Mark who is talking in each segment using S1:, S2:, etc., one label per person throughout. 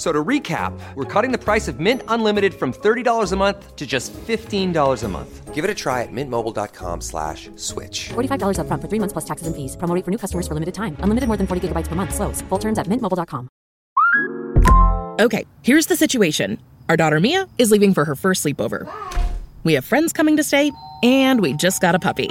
S1: F- So to recap, we're cutting the price of Mint Unlimited from $30 a month to just $15 a month.
S2: Give it a try at mintmobile.com slash switch.
S3: $45 upfront for three months plus taxes and fees. Promo rate for new customers for limited time. Unlimited more than 40 gigabytes per month. Slows. Full terms at mintmobile.com.
S4: Okay, here's the situation. Our daughter Mia is leaving for her first sleepover. We have friends coming to stay, and we just got a puppy.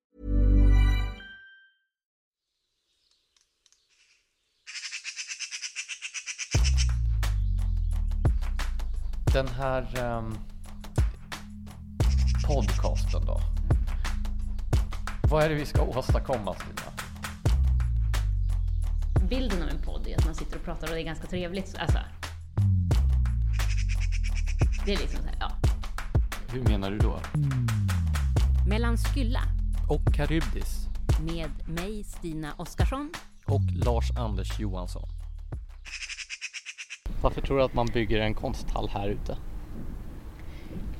S5: Den här ehm, podcasten då. Vad är det vi ska åstadkomma Stina?
S6: bilden av en podd är att man sitter och pratar och det är ganska trevligt. Alltså, det är liksom så här, ja.
S5: Hur menar du då?
S6: Mellan Skylla
S5: Och Karybdis.
S6: med mig, Stina Oskarsson.
S5: Och Lars-Anders Johansson. Varför tror du att man bygger en konsthall här ute?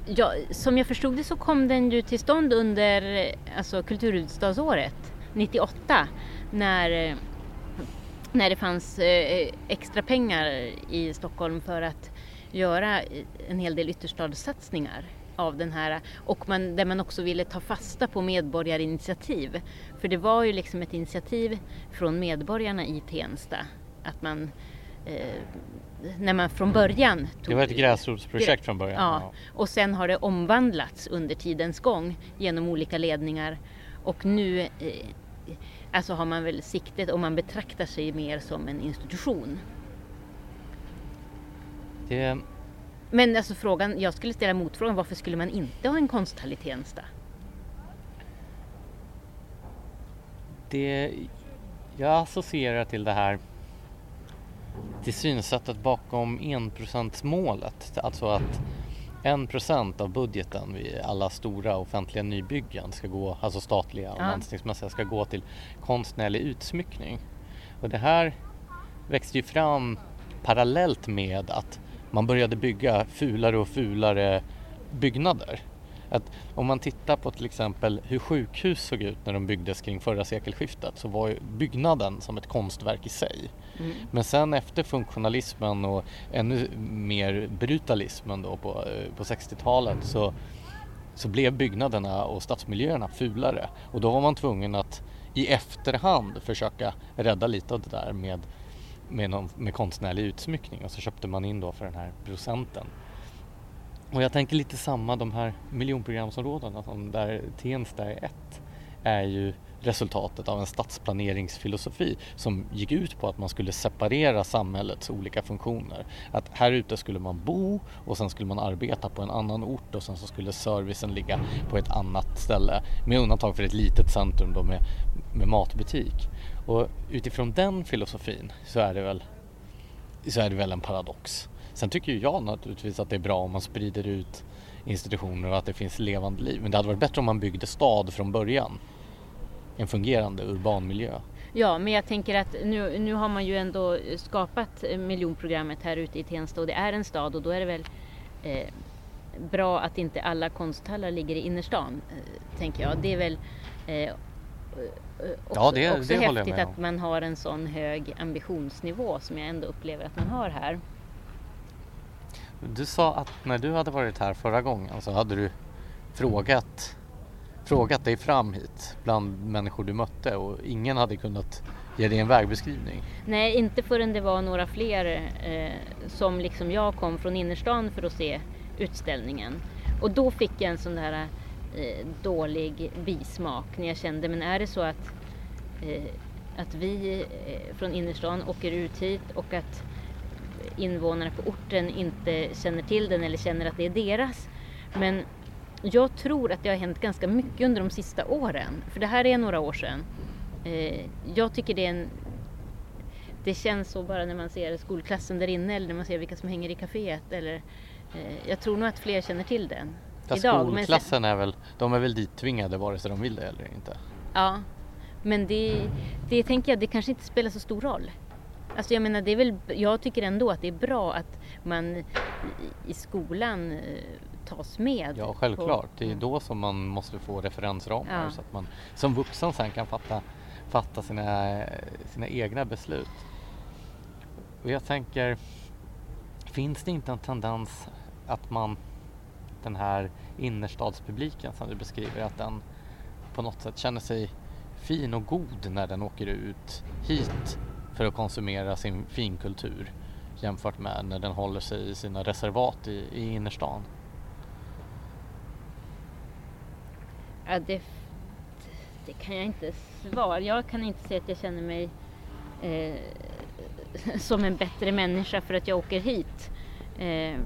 S6: Ja, som jag förstod det så kom den ju till stånd under alltså, kulturhuvudstadsåret 98 när, när det fanns eh, extra pengar i Stockholm för att göra en hel del ytterstadssatsningar av den här och man, där man också ville ta fasta på medborgarinitiativ. För det var ju liksom ett initiativ från medborgarna i Tensta att man när man från början tog
S5: Det var ett gräsrotsprojekt från början.
S6: Ja, och sen har det omvandlats under tidens gång genom olika ledningar och nu eh, alltså har man väl siktet och man betraktar sig mer som en institution.
S5: Det,
S6: Men alltså frågan, jag skulle ställa motfrågan, varför skulle man inte ha en konsthall i Tensta?
S5: det, jag associerar till det här till synsättet bakom enprocentsmålet. Alltså att en procent av budgeten vid alla stora offentliga nybyggen ska gå, alltså statliga och
S6: Ja.
S5: landstingsmässiga, ska gå till konstnärlig utsmyckning. Och det här växte ju fram parallellt med att man började bygga fulare och fulare byggnader. Att om man tittar på till exempel hur sjukhus såg ut när de byggdes kring förra sekelskiftet så var ju byggnaden som ett konstverk i sig. Men sen efter funktionalismen och ännu mer brutalismen då på, eh, på 60-talet så, så blev byggnaderna och stadsmiljöerna fulare och då var man tvungen att i efterhand försöka rädda lite av det där med, med, någon, med konstnärlig utsmyckning och så köpte man in då för den här procenten. Och jag tänker lite samma, de här miljonprogramsområdena som där Tensta är ett är ju resultatet av en stadsplaneringsfilosofi som gick ut på att man skulle separera samhällets olika funktioner. Att här ute skulle man bo och sen skulle man arbeta på en annan ort och sen så skulle servicen ligga på ett annat ställe med undantag för ett litet centrum då med, med matbutik. Och utifrån den filosofin så är det väl så är det väl en paradox. Sen tycker ju jag naturligtvis att det är bra om man sprider ut institutioner och att det finns levande liv. Men det hade varit bättre om man byggde stad från början. En fungerande urban miljö.
S6: Ja, men jag tänker att nu, nu har man ju ändå skapat miljonprogrammet här ute i Tensta och det är en stad och då är det väl eh, bra att inte alla konsthallar ligger i innerstan, eh, tänker jag. Det är väl eh, också,
S5: Ja, det-
S6: också
S5: det
S6: häftigt att man har en sån hög ambitionsnivå som jag ändå upplever att man har här.
S5: Du sa att när du hade varit här förra gången så hade du frågat, frågat dig fram hit bland människor du mötte och ingen hade kunnat ge dig en vägbeskrivning.
S6: Nej, inte förrän det var några fler eh, som liksom jag kom från innerstan för att se utställningen. Och då fick jag en sån där eh, dålig bismak när jag kände, men är det så att, eh, att vi eh, från innerstan åker ut hit och att invånarna på orten inte känner till den eller känner att det är deras. Men jag tror att det har hänt ganska mycket under de sista åren. För det här är några år sedan. Eh, jag tycker det är en... Det känns så bara när man ser skolklassen där inne eller när man ser vilka som hänger i kaféet. Eller, eh, jag tror nog att fler känner till den
S5: Fast
S6: idag. sen-
S5: skolklassen är väl, de är väl dittvingade vare sig de vill det eller inte.
S6: Ja, men det, det tänker jag, det kanske inte spelar så stor roll. Alltså jag menar, det är väl, jag tycker ändå att det är bra att man i, skolan eh, tas med.
S5: Ja,
S6: på-
S5: självklart. Det är då som man måste få referensramar
S6: Ja.
S5: så att man som vuxen sen kan fatta, fatta sina, sina egna beslut. Och jag tänker, finns det inte en tendens att man, den här innerstadspubliken som du beskriver, att den på något sätt känner sig fin och god när den åker ut hit för att konsumera sin finkultur jämfört med när den håller sig i sina reservat i, i innerstan?
S6: Ja, det, det kan jag inte svara. Jag kan inte säga att jag känner mig eh, som en bättre människa för att jag åker hit. Eh,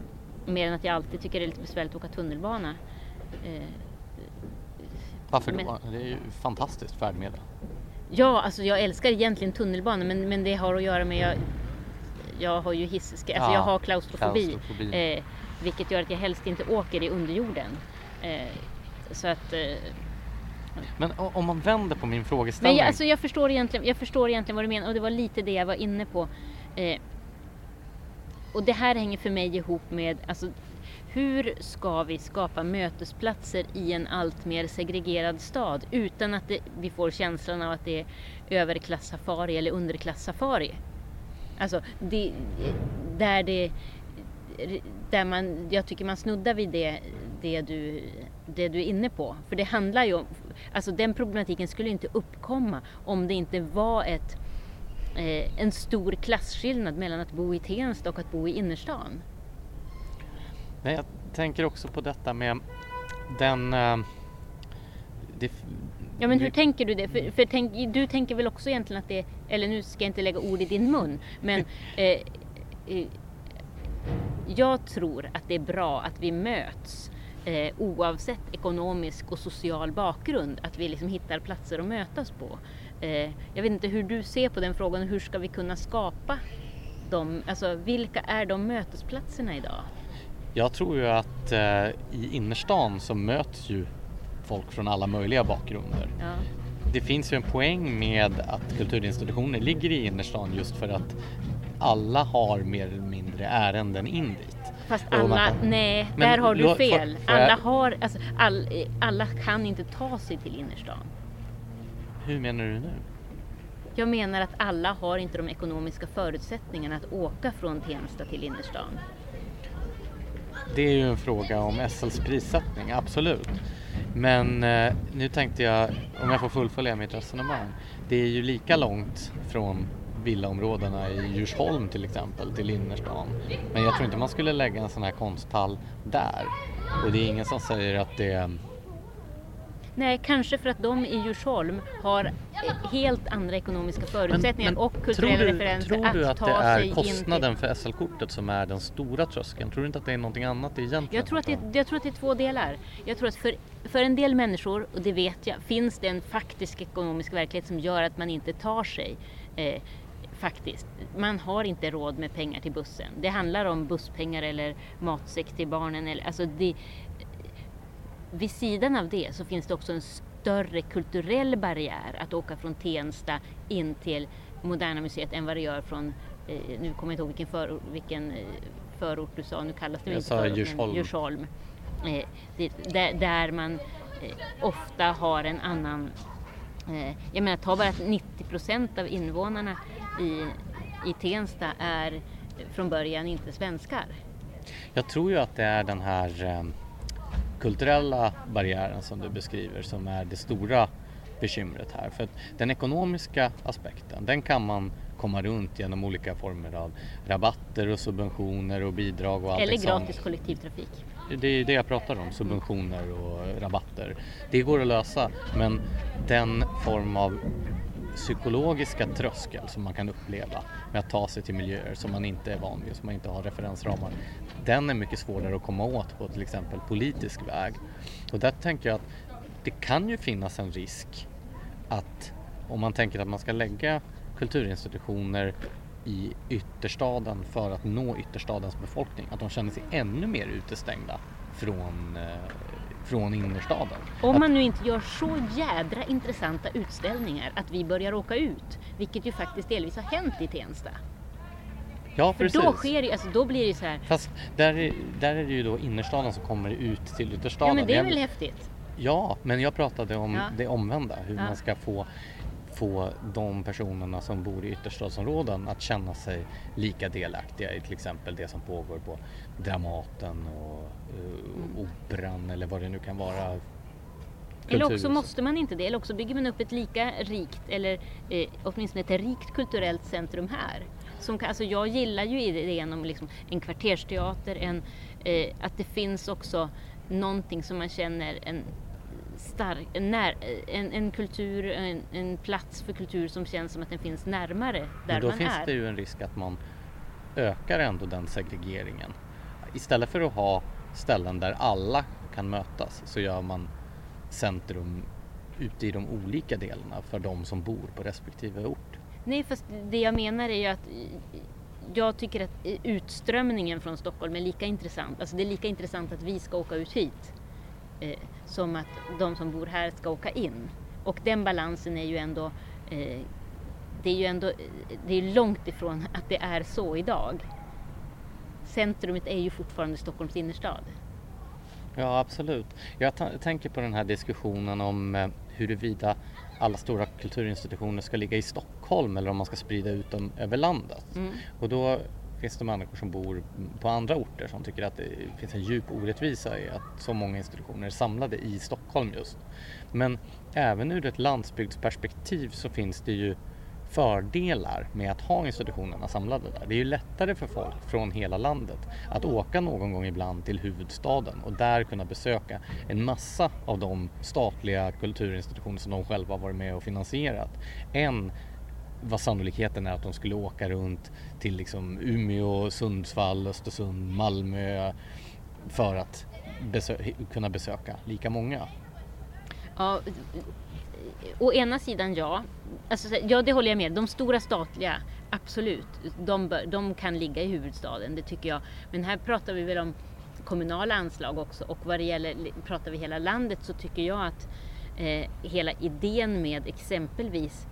S6: mer än att jag alltid tycker det är lite besvärligt att åka tunnelbana. Eh,
S5: Varför då?
S6: Men-
S5: Det är ju fantastiskt färdmedel.
S6: Ja, alltså jag älskar egentligen tunnelbanor men, men det har att göra med jag, jag har ju hisska, alltså
S5: Ja,
S6: jag har klaustrofobi,
S5: klaustrofobi.
S6: Eh, vilket gör att jag helst inte åker i underjorden. Eh, så att, eh,
S5: Men om man vänder på min
S6: men
S5: frågeställning.
S6: jag, alltså jag, förstår egentligen, jag förstår egentligen vad du menar och det var lite det jag var inne på. Eh, och det här hänger för mig ihop med alltså, hur ska vi skapa mötesplatser i en allt mer segregerad stad utan att det, vi får känslan av att det är överklassafari eller underklassafari? Alltså, det, där det där man, jag tycker man snuddar vid det, det, du, det du är inne på. För det handlar ju om, alltså den problematiken skulle inte uppkomma om det inte var ett, eh, en stor klasskillnad mellan att bo i Tensta och att bo i innerstan.
S5: Men jag tänker också på detta med den... eh, det,
S6: Ja men hur
S5: vi-
S6: tänker du det? För, för tänk, du tänker väl också egentligen att det, eller nu ska jag inte lägga ord i din mun, men eh, eh, jag tror att det är bra att vi möts eh, oavsett ekonomisk och social bakgrund, att vi liksom hittar platser att mötas på. Eh, jag vet inte hur du ser på den frågan, hur ska vi kunna skapa dem? Alltså vilka är de mötesplatserna idag?
S5: Jag tror ju att eh, i innerstan så möts ju folk från alla möjliga bakgrunder.
S6: Ja.
S5: Det finns ju en poäng med att kulturinstitutioner ligger i innerstan just för att alla har mer eller mindre ärenden in dit.
S6: Fast alla,
S5: kan-
S6: nej,
S5: Men
S6: där har du fel.
S5: får jag-
S6: Alla, har, alltså, all, alla kan inte ta sig till innerstan.
S5: Hur menar du nu?
S6: Jag menar att alla har inte de ekonomiska förutsättningarna att åka från Tensta till innerstan.
S5: Det är ju en fråga om SLs prissättning, absolut. Men eh, nu tänkte jag, om jag får fullfölja mitt resonemang. Det är ju lika långt från villaområdena i Djursholm till exempel till innerstan. Men jag tror inte man skulle lägga en sån här konsthall där. Och det är ingen som säger att det
S6: Nej, kanske för att de i Djursholm har helt andra ekonomiska förutsättningar och kulturella
S5: tror du,
S6: referenser
S5: tror du att
S6: ta
S5: det är
S6: in
S5: kostnaden
S6: till...
S5: för SL-kortet som är den stora tröskeln? Tror du inte att det är någonting annat egentligen?
S6: Jag tror, att det, jag tror att det är två delar. Jag tror att för, för en del människor, och det vet jag, finns det en faktisk ekonomisk verklighet som gör att man inte tar sig eh, faktiskt. Man har inte råd med pengar till bussen. Det handlar om busspengar eller matsäck till barnen. Eller, alltså det, vid sidan av det så finns det också en större kulturell barriär att åka från Tensta in till Moderna Museet än vad det gör från, eh, nu kommer jag inte ihåg vilken, för, vilken eh, förort du sa, nu kallas det
S5: Jag
S6: inte förort, men
S5: Djursholm.
S6: Djursholm. Eh, det, där, där man eh, ofta har en annan, eh, jag menar ta bara att 90 procent av invånarna i, i Tensta är från början inte svenskar.
S5: Jag tror ju att det är den här eh, kulturella barriären som du beskriver som är det stora bekymret här. För den ekonomiska aspekten, den kan man komma runt genom olika former av rabatter och subventioner och bidrag och
S6: Eller gratis
S5: sånt.
S6: kollektivtrafik.
S5: Det är det jag pratar om, subventioner och rabatter. Det går att lösa, men den form av psykologiska tröskel som man kan uppleva med att ta sig till miljöer som man inte är van vid, som man inte har referensramar. Den är mycket svårare att komma åt på till exempel politisk väg. Och där tänker jag att det kan ju finnas en risk att om man tänker att man ska lägga kulturinstitutioner i ytterstaden för att nå ytterstadens befolkning, att de känner sig ännu mer utestängda från, eh, från innerstaden.
S6: Om man nu inte gör så jädra intressanta utställningar att vi börjar åka ut, vilket ju faktiskt delvis har hänt i Tensta.
S5: Ja,
S6: För
S5: precis.
S6: då sker det, alltså då blir det ju så här,
S5: Fast där är, där är det ju då innerstaden som kommer ut till ytterstaden.
S6: ja men det är väl häftigt?
S5: Ja, men jag pratade om
S6: Ja.
S5: det omvända, hur
S6: Ja.
S5: man ska få, få de personerna som bor i ytterstadsområden att känna sig lika delaktiga i till exempel det som pågår på Dramaten och uh, Operan eller vad det nu kan vara.
S6: Eller också måste man inte det, eller också bygger man upp ett lika rikt, eller eh, åtminstone ett rikt kulturellt centrum här. Som alltså jag gillar ju idén om liksom en kvartersteater, en, eh, att det finns också någonting som man känner en stark, en, när, en, en kultur, en, en plats för kultur som känns som att den finns närmare där
S5: Men då
S6: man
S5: finns
S6: är.
S5: det ju en risk att man ökar ändå den segregeringen. Istället för att ha ställen där alla kan mötas så gör man centrum ute i de olika delarna för de som bor på respektive ort.
S6: Nej, fast det jag menar är ju att jag tycker att utströmningen från Stockholm är lika intressant. Alltså det är lika intressant att vi ska åka ut hit eh, som att de som bor här ska åka in. Och den balansen är ju ändå, eh, det är ju ändå, det är långt ifrån att det är så idag. Centrumet är ju fortfarande Stockholms innerstad.
S5: Ja, absolut. Jag tänker på den här diskussionen om eh, huruvida alla stora kulturinstitutioner ska ligga i Stockholm eller om man ska sprida ut dem över landet. Och då finns det människor som bor på andra orter som tycker att det finns en djup orättvisa i att så många institutioner är samlade i Stockholm just. Men även ur ett landsbygdsperspektiv så finns det ju fördelar med att ha institutionerna samlade där. Det är ju lättare för folk från hela landet att åka någon gång ibland till huvudstaden och där kunna besöka en massa av de statliga kulturinstitutioner som de själva har varit med och finansierat än vad sannolikheten är att de skulle åka runt till liksom Umeå, Sundsvall, Östersund, Malmö för att besö- kunna besöka lika många.
S6: Ja, å ena sidan ja. Alltså, ja, det håller jag med De stora statliga, absolut. De, bör, de kan ligga i huvudstaden, det tycker jag. Men här pratar vi väl om kommunala anslag också. Och vad det gäller, pratar vi hela landet så tycker jag att eh, hela idén med exempelvis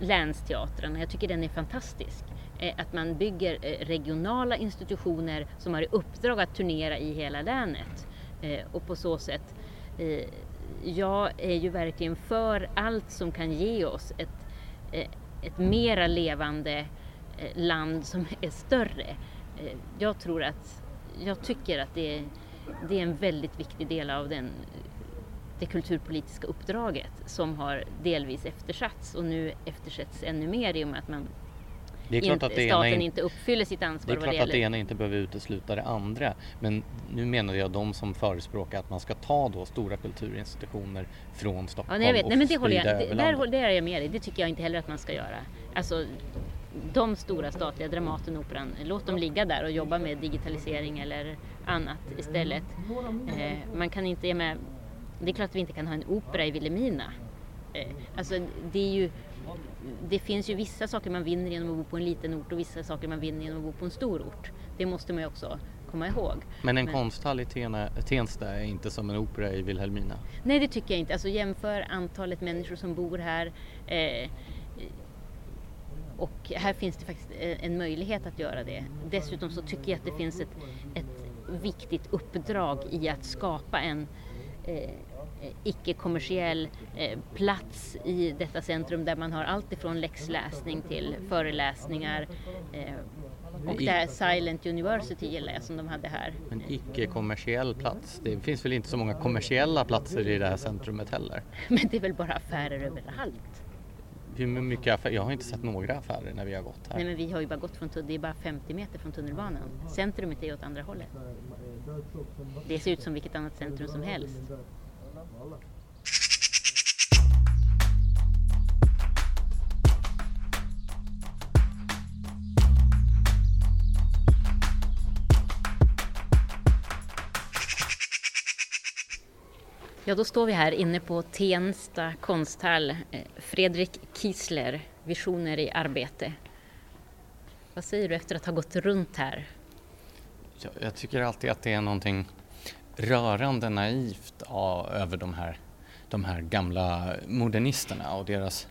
S6: länsteatrarna, jag tycker den är fantastisk. Eh, att man bygger eh, regionala institutioner som har i uppdrag att turnera i hela länet. Eh, och på så sätt eh, jag är ju verkligen för allt som kan ge oss ett, eh, ett mera levande eh, land som är större. Eh, jag tror att, jag tycker att det är, det är en väldigt viktig del av den, det kulturpolitiska uppdraget som har delvis eftersatts och nu eftersätts ännu mer i och med att man
S5: det är klart att det ena
S6: staten inte uppfyller sitt
S5: Det
S6: ansvar
S5: är
S6: vad det
S5: klart att det ena inte behöver utesluta det andra. Men nu menar jag de som förespråkar att man ska ta då stora kulturinstitutioner från
S6: Ja,
S5: Stockholm
S6: nej, jag vet. Nej, men det håller jag, det, där, där är jag med dig. Det tycker jag inte heller att man ska göra. Alltså, de stora statliga Dramaten och Operan, låt dem ligga där och jobba med digitalisering eller annat istället. Eh, man kan inte med, det är klart att vi inte kan ha en opera i Vilhelmina. Eh, alltså, det är ju det finns ju vissa saker man vinner genom att bo på en liten ort och vissa saker man vinner genom att bo på en stor ort. Det måste man ju också komma ihåg.
S5: Men en konsthall i Tensta är inte som en opera i Vilhelmina.
S6: Nej, det tycker jag inte. Alltså jämför antalet människor som bor här. Eh, och här finns det faktiskt eh, en möjlighet att göra det. Dessutom så tycker jag att det finns ett, ett viktigt uppdrag i att skapa en eh, icke-kommersiell eh, plats i detta centrum där man har allt ifrån läxläsning till föreläsningar. Eh, och det här Silent University gillar jag som de hade här.
S5: En icke-kommersiell plats. Det finns väl inte så många kommersiella platser i det här centrumet heller.
S6: Men det är väl bara affärer överallt.
S5: Hur mycket affärer? Jag har inte sett några affärer när vi har gått här.
S6: Nej men vi har ju bara gått från tunnelbanan, det är bara 50 meter från tunnelbanan. Centrumet är åt andra hållet. Det ser ut som vilket annat centrum som helst alla. Ja, då står vi här inne på Tensta konsthall. Eh, Fredrik Kiesler, Visioner i arbete. Vad säger du efter att ha gått runt här?
S5: Jag, jag tycker alltid att det är någonting rörande naivt ja, över de här, de här gamla modernisterna och deras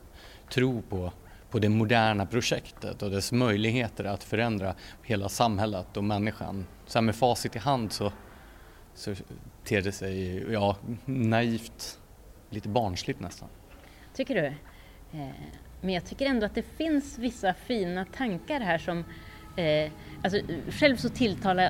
S5: tro på, på det moderna projektet och dess möjligheter att förändra hela samhället och människan. Så här med facit i hand så, så ter det sig ja, naivt, lite barnsligt nästan.
S6: Tycker du? Eh, men jag tycker ändå att det finns vissa fina tankar här som eh, alltså, själv så tilltalar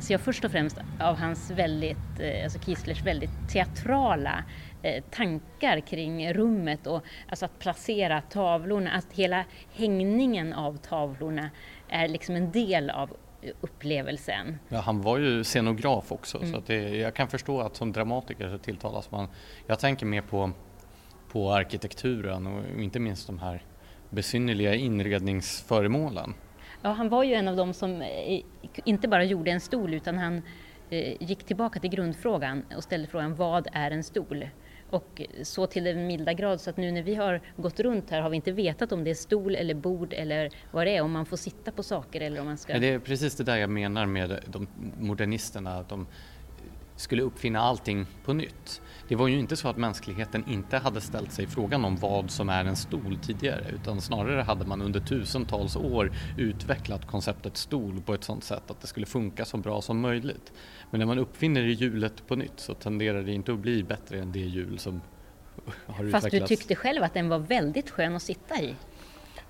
S6: Så jag först och främst av hans väldigt, eh, alltså Kieslers väldigt teatrala eh, tankar kring rummet och alltså att placera tavlorna, att hela hängningen av tavlorna är liksom en del av upplevelsen.
S5: Ja, han var ju scenograf också mm. så att det, jag kan förstå att som dramatiker så tilltalas man. Jag tänker mer på, på arkitekturen och inte minst de här besynnerliga inredningsföremålen.
S6: Ja, han var ju en av dem som eh, inte bara gjorde en stol utan han eh, gick tillbaka till grundfrågan och ställde frågan vad är en stol? Och så till den milda grad så att nu när vi har gått runt här har vi inte vetat om det är stol eller bord eller vad det är, om man får sitta på saker eller om man ska...
S5: Det är precis det där jag menar med de modernisterna, att de skulle uppfinna allting på nytt. Det var ju inte så att mänskligheten inte hade ställt sig frågan om vad som är en stol tidigare utan snarare hade man under tusentals år utvecklat konceptet stol på ett sådant sätt att det skulle funka så bra som möjligt. Men när man uppfinner hjulet på nytt så tenderar det inte att bli bättre än det hjul som har
S6: Fast
S5: utvecklats.
S6: du tyckte själv att den var väldigt skön att sitta i.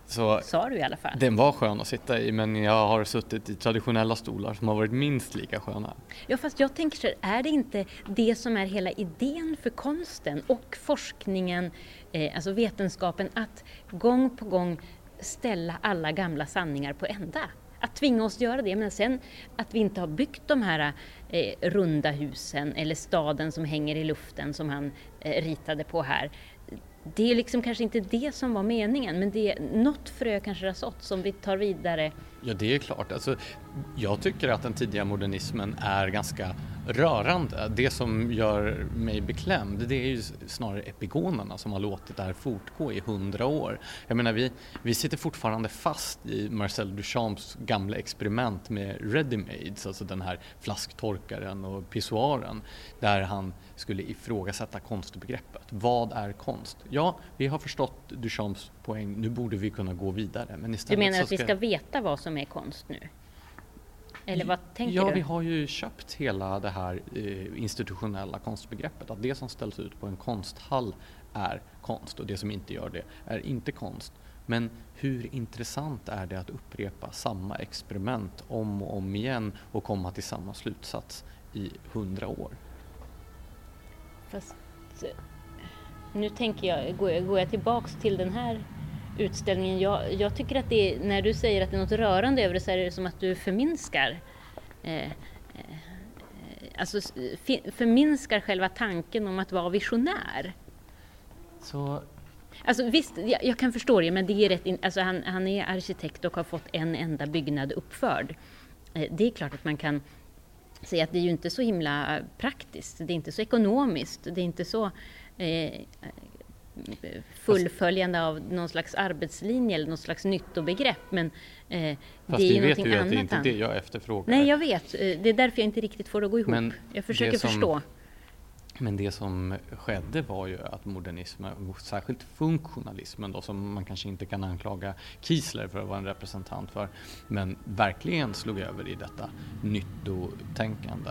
S5: Så
S6: Sa du i alla fall.
S5: Den var skön att sitta i men jag har suttit i traditionella stolar som har varit minst lika sköna.
S6: Ja fast jag tänker så är det inte det som är hela idén för konsten och forskningen, eh, alltså vetenskapen, att gång på gång ställa alla gamla sanningar på ända? Att tvinga oss göra det, men sen att vi inte har byggt de här eh, runda husen eller staden som hänger i luften som han eh, ritade på här det är liksom kanske inte det som var meningen, men det är något frö kanske har sått som vi tar vidare.
S5: Ja, det är klart. Alltså, jag tycker att den tidiga modernismen är ganska rörande. Det som gör mig beklämd det är ju snarare epigonerna som har låtit det här fortgå i hundra år. Jag menar vi, vi sitter fortfarande fast i Marcel Duchamps gamla experiment med ready-mades, alltså den här flasktorkaren och pissoaren där han skulle ifrågasätta konstbegreppet. Vad är konst? Ja, vi har förstått Duchamps poäng, nu borde vi kunna gå vidare.
S6: Men istället du menar att ska... vi ska veta vad som är konst nu? Eller vad tänker
S5: ja,
S6: du?
S5: Ja, vi har ju köpt hela det här eh, institutionella konstbegreppet. Att det som ställs ut på en konsthall är konst och det som inte gör det är inte konst. Men hur intressant är det att upprepa samma experiment om och om igen och komma till samma slutsats i hundra år?
S6: Fast nu tänker jag, går jag, går jag tillbaks till den här utställningen. Jag, jag tycker att det är, när du säger att det är något rörande över det så är det som att du förminskar eh, eh, alltså förminskar själva tanken om att vara visionär.
S5: Så...
S6: Alltså visst, jag, jag kan förstå det, men det är rätt in, alltså han, han är arkitekt och har fått en enda byggnad uppförd. Eh, det är klart att man kan säga att det är ju inte så himla praktiskt, det är inte så ekonomiskt, det är inte så eh, fullföljande av någon slags arbetslinje eller något slags nyttobegrepp. Men eh,
S5: Fast det är ju någonting annat. Fast det är inte det jag efterfrågar.
S6: Nej, jag vet. Eh, det är därför jag inte riktigt får det att gå ihop. Men jag försöker som, förstå.
S5: Men det som skedde var ju att modernismen, särskilt funktionalismen då, som man kanske inte kan anklaga Kiesler för att vara en representant för, men verkligen slog över i detta nyttotänkande.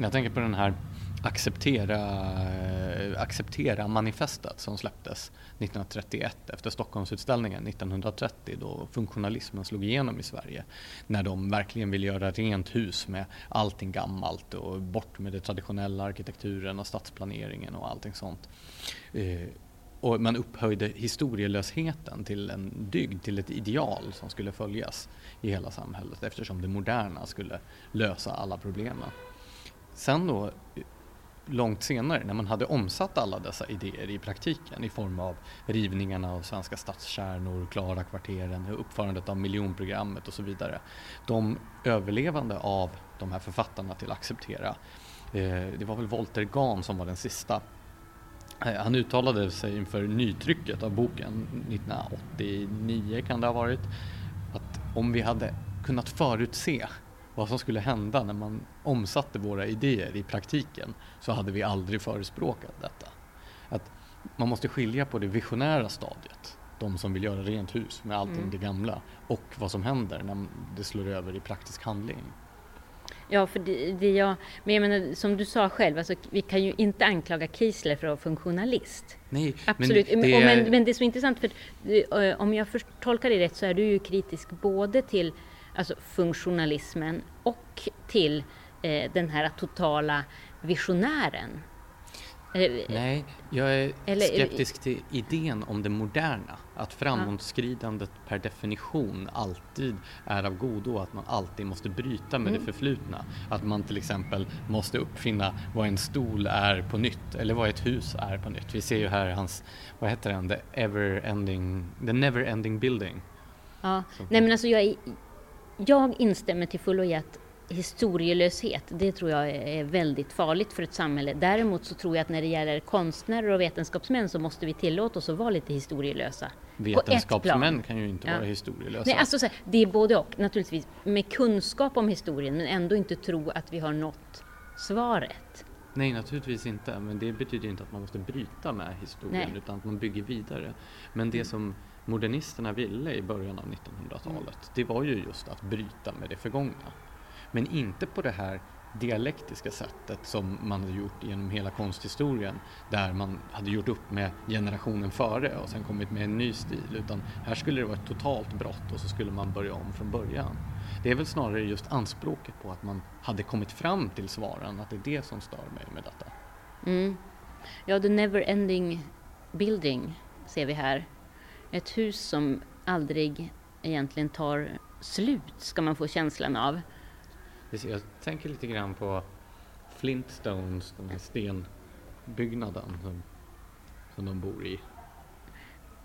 S5: Jag tänker på den här acceptera, eh, acceptera manifestet som släpptes 1931 efter Stockholmsutställningen 1930 då funktionalismen slog igenom i Sverige. När de verkligen ville göra rent hus med allting gammalt och bort med den traditionella arkitekturen och stadsplaneringen och allting sånt. Eh, och man upphöjde historielösheten till en dygd, till ett ideal som skulle följas i hela samhället eftersom det moderna skulle lösa alla problemen. Sen då långt senare när man hade omsatt alla dessa idéer i praktiken i form av rivningarna av svenska stadskärnor, Klara-kvarteren, uppförandet av miljonprogrammet och så vidare. De överlevande av de här författarna till Acceptera, eh, det var väl Volter Gahn som var den sista eh, han uttalade sig inför nytrycket av boken 1989 kan det ha varit att om vi hade kunnat förutse vad som skulle hända när man omsatte våra idéer i praktiken så hade vi aldrig förespråkat detta. Att man måste skilja på det visionära stadiet, de som vill göra rent hus med allting mm. det gamla och vad som händer när det slår över i praktisk handling.
S6: Ja, för det, det jag, men jag menar, som du sa själv, alltså, vi kan ju inte anklaga Kiesler för att vara funktionalist.
S5: Nej,
S6: Absolut. Men det, men, men det är så intressant, för eh, om jag tolkar det rätt så är du ju kritisk både till alltså funktionalismen och till eh, den här totala visionären.
S5: Eh, Nej, jag är Eller, skeptisk till idén om det moderna. Att framåtskridandet ja. per definition alltid är av godo, att man alltid måste bryta med mm. det förflutna. Att man till exempel måste uppfinna vad en stol är på nytt, eller vad ett hus är på nytt. Vi ser ju här hans, vad heter den, the ever ending, the never ending building.
S6: Ja, nej men alltså jag är jag instämmer till fullo i att historielöshet, det tror jag är väldigt farligt för ett samhälle. Däremot så tror jag att när det gäller konstnärer och vetenskapsmän så måste vi tillåta oss att vara lite historielösa.
S5: Vetenskapsmän kan ju inte ja. vara historielösa.
S6: Nej, alltså, så det är både och, naturligtvis. Med kunskap om historien men ändå inte tro att vi har nått svaret.
S5: Nej, naturligtvis inte. Men det betyder inte att man måste bryta med historien Nej. utan att man bygger vidare. Men det som modernisterna ville i början av 1900-talet, det var ju just att bryta med det förgångna. Men inte på det här dialektiska sättet som man hade gjort genom hela konsthistorien där man hade gjort upp med generationen före och sen kommit med en ny stil utan här skulle det vara ett totalt brott och så skulle man börja om från början. Det är väl snarare just anspråket på att man hade kommit fram till svaren, att det är det som stör mig med detta.
S6: Mm. Ja, the never ending building ser vi här ett hus som aldrig egentligen tar slut, ska man få känslan av.
S5: Jag tänker lite grann på Flintstones, den här stenbyggnaden som, som de bor i.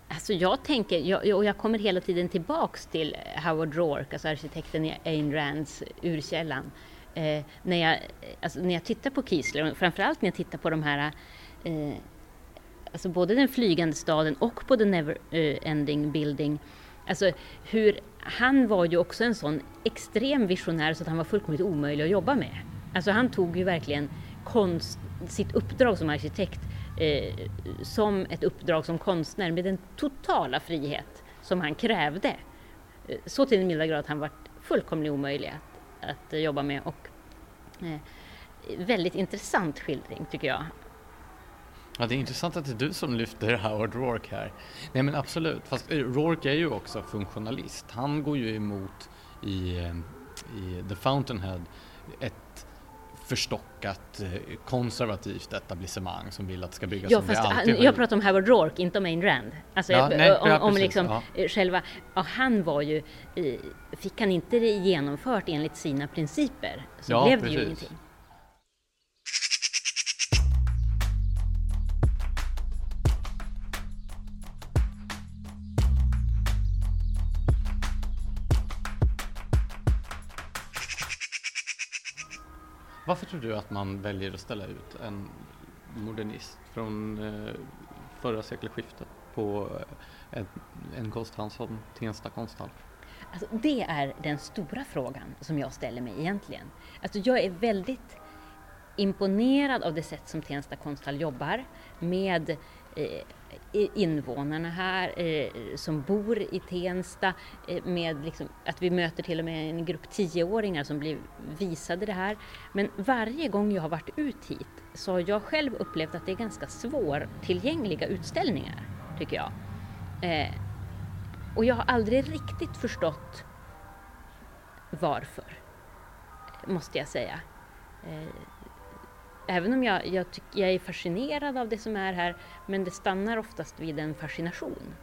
S6: Alltså jag tänker, jag, och jag kommer hela tiden tillbaks till eh, Howard Rourke, alltså arkitekten i Ayn Rands Urkällan. Eh, när, jag, alltså när jag tittar på Kiesler, framförallt när jag tittar på de här eh, alltså både den flygande staden och på the never eh, ending building. Alltså hur, han var ju också en sån extrem visionär så att han var fullkomligt omöjlig att jobba med. Alltså han tog ju verkligen konst, sitt uppdrag som arkitekt eh, som ett uppdrag som konstnär med den totala frihet som han krävde. Eh, så till den milda grad att han var fullkomligt omöjlig att, att jobba med. Och, eh, väldigt intressant skildring tycker jag.
S5: Ja, det är intressant att det är du som lyfter Howard Rourke här. Nej men absolut, fast eh, Rourke är ju också funktionalist. Han går ju emot i, eh, i The Fountainhead ett förstockat eh, konservativt etablissemang som vill att det ska byggas
S6: ja, som fast det alltid han, Jag pratar om Howard Rourke, inte om Ayn Rand. Alltså, ja, jag, nej, om, ja, om liksom ja. själva, ja, han var ju, fick han inte det genomfört enligt sina principer så blev det precis. ju ingenting.
S5: Varför tror du att man väljer att ställa ut en modernist från eh, förra sekelskiftet på eh, en, en konsthall som Tensta konsthall?
S6: Alltså, det är den stora frågan som jag ställer mig egentligen. Alltså, jag är väldigt imponerad av det sätt som Tensta konsthall jobbar med Eh, invånarna här eh, som bor i Tensta eh, med liksom, att vi möter till och med en grupp tioåringar som blir visade det här. Men varje gång jag har varit ut hit så har jag själv upplevt att det är ganska svårtillgängliga utställningar, tycker jag. Eh, och jag har aldrig riktigt förstått varför, måste jag säga. Eh, Även om jag, jag, tyck, jag är fascinerad av det som är här, men det stannar oftast vid en fascination.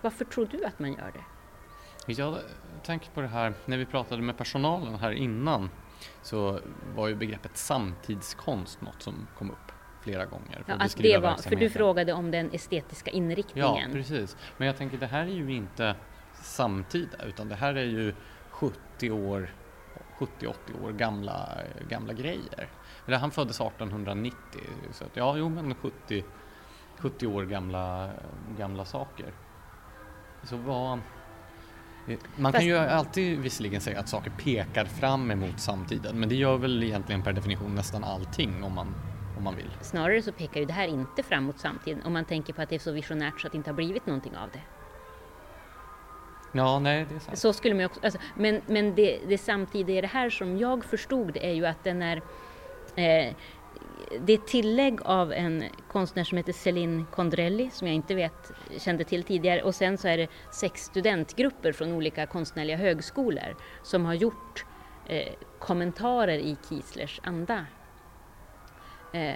S6: Varför tror du att man gör det?
S5: Jag tänker på det här, när vi pratade med personalen här innan så var ju begreppet samtidskonst något som kom upp flera gånger.
S6: För, ja, att det var, för du frågade om den estetiska inriktningen.
S5: Ja, precis. Men jag tänker det här är ju inte samtida utan det här är ju 70 år 70-80 år gamla, gamla grejer. Eller han föddes 1890, så att, ja, jo men 70, 70 år gamla, gamla saker. Så vad... Man kan ju alltid visserligen säga att saker pekar fram emot samtiden, men det gör väl egentligen per definition nästan allting om man, om man vill.
S6: Snarare så pekar ju det här inte fram mot samtiden, om man tänker på att det är så visionärt så att det inte har blivit någonting av det.
S5: Ja, nej, det är sant.
S6: Så skulle man också, alltså, men men det, det samtidiga i det här som jag förstod är ju att den är eh, det är tillägg av en konstnär som heter Céline Condrelli som jag inte vet, kände till tidigare och sen så är det sex studentgrupper från olika konstnärliga högskolor som har gjort eh, kommentarer i Kieslers anda. Eh,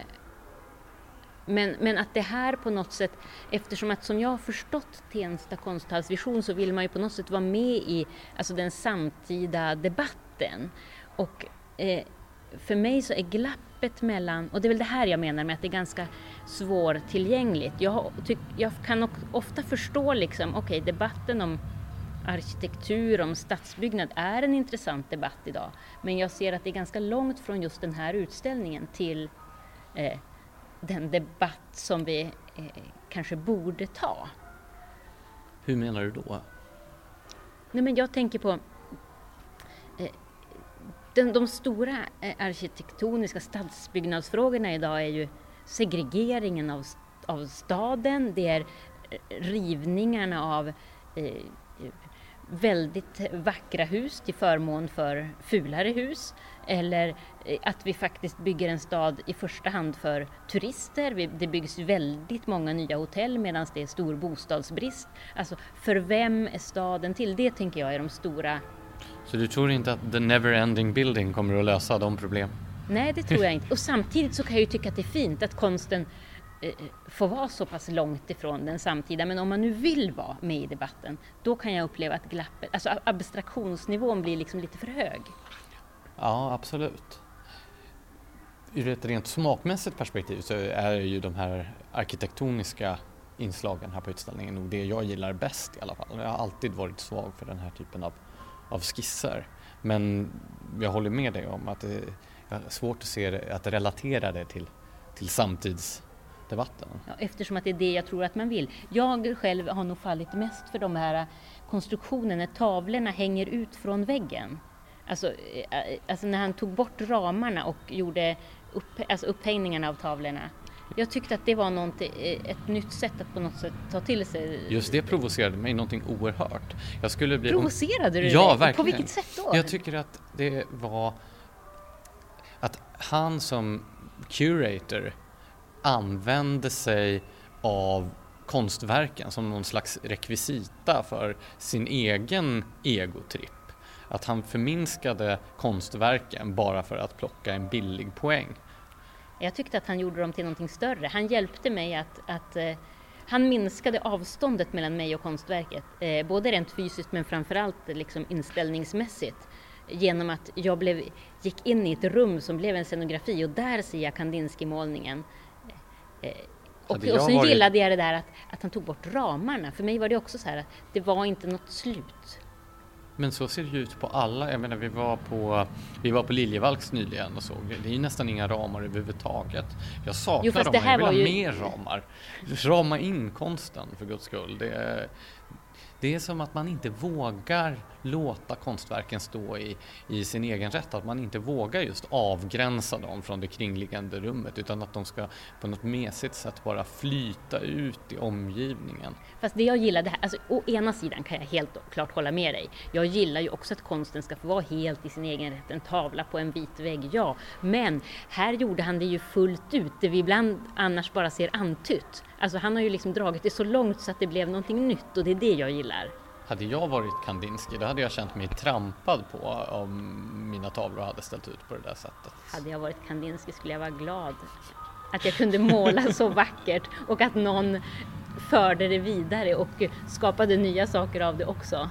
S6: men, men att det här på något sätt, eftersom att som jag har förstått Tensta konsthallsvision så vill man ju på något sätt vara med i alltså den samtida debatten. Och eh, för mig så är glappet mellan, och det är väl det här jag menar med att det är ganska svårtillgängligt. Jag, tyck, jag kan ofta förstå liksom, okej okay, debatten om arkitektur, om stadsbyggnad är en intressant debatt idag. Men jag ser att det är ganska långt från just den här utställningen till eh, den debatt som vi eh, kanske borde ta.
S5: Hur menar du då?
S6: Nej, men jag tänker på eh, den, de stora eh, arkitektoniska stadsbyggnadsfrågorna idag är ju segregeringen av, av staden, det är rivningarna av eh, väldigt vackra hus till förmån för fulare hus eller eh, att vi faktiskt bygger en stad i första hand för turister. Det byggs väldigt många nya hotell medan det är stor bostadsbrist. Alltså för vem är staden till? Det tänker jag är de stora...
S5: Så du tror inte att the never ending building kommer att lösa de problemen?
S6: Nej, det tror jag inte. Och samtidigt så kan jag ju tycka att det är fint att konsten få får vara så pass långt ifrån den samtida. Men om man nu vill vara med i debatten, då kan jag uppleva att glappet, alltså abstraktionsnivån blir liksom lite för hög.
S5: Ja, absolut. Ur ett rent smakmässigt perspektiv så är ju de här arkitektoniska inslagen här på utställningen nog det jag gillar bäst i alla fall. Jag har alltid varit svag för den här typen av, av skisser. Men jag håller med dig om att det är svårt att se det, att relatera det till, till samtids debatten.
S6: Ja, eftersom att det är det jag tror att man vill. Jag själv har nog fallit mest för de här konstruktionerna när tavlorna hänger ut från väggen. Alltså, eh, alltså när han tog bort ramarna och gjorde upp, alltså upphängningarna av tavlorna. Jag tyckte att det var eh, ett nytt sätt att på något sätt ta till sig.
S5: Just det provocerade mig någonting oerhört. Jag skulle bli...
S6: Provocerade du
S5: Ja,
S6: dig?
S5: verkligen.
S6: På vilket sätt då?
S5: Jag tycker att det var att han som curator använde sig av konstverken som någon slags rekvisita för sin egen egotripp. Att han förminskade konstverken bara för att plocka en billig poäng.
S6: Jag tyckte att han gjorde dem till någonting större. Han hjälpte mig att, att eh, han minskade avståndet mellan mig och konstverket, eh, både rent fysiskt men framförallt liksom inställningsmässigt genom att jag blev, gick in i ett rum som blev en scenografi och där ser jag Kandinsky-målningen och, och så varit... gillade jag det där att, att han tog bort ramarna. För mig var det också så här att det var inte något slut.
S5: Men så ser det ju ut på alla. Jag menar, vi var på, vi var på Liljevalchs nyligen och såg. Det är ju nästan inga ramar överhuvudtaget. Jag saknar jo, dem. Jag vill ha ju... mer ramar. Rama in konsten för guds skull. Det, Det är som att man inte vågar låta konstverken stå i, i sin egen rätt, att man inte vågar just avgränsa dem från det kringliggande rummet utan att de ska på något mesigt sätt bara flyta ut i omgivningen.
S6: Fast det jag gillar, det här, alltså, å ena sidan kan jag helt klart hålla med dig. Jag gillar ju också att konsten ska få vara helt i sin egen rätt, en tavla på en vit vägg, ja. Men här gjorde han det ju fullt ut, det vi ibland annars bara ser antytt. Alltså han har ju liksom dragit det så långt så att det blev någonting nytt och det är det jag gillar.
S5: Hade jag varit Kandinsky då hade jag känt mig trampad på om mina tavlor hade ställt ut på det där sättet.
S6: Hade jag varit Kandinsky skulle jag vara glad att jag kunde måla så vackert och att någon förde det vidare och skapade nya saker av det också.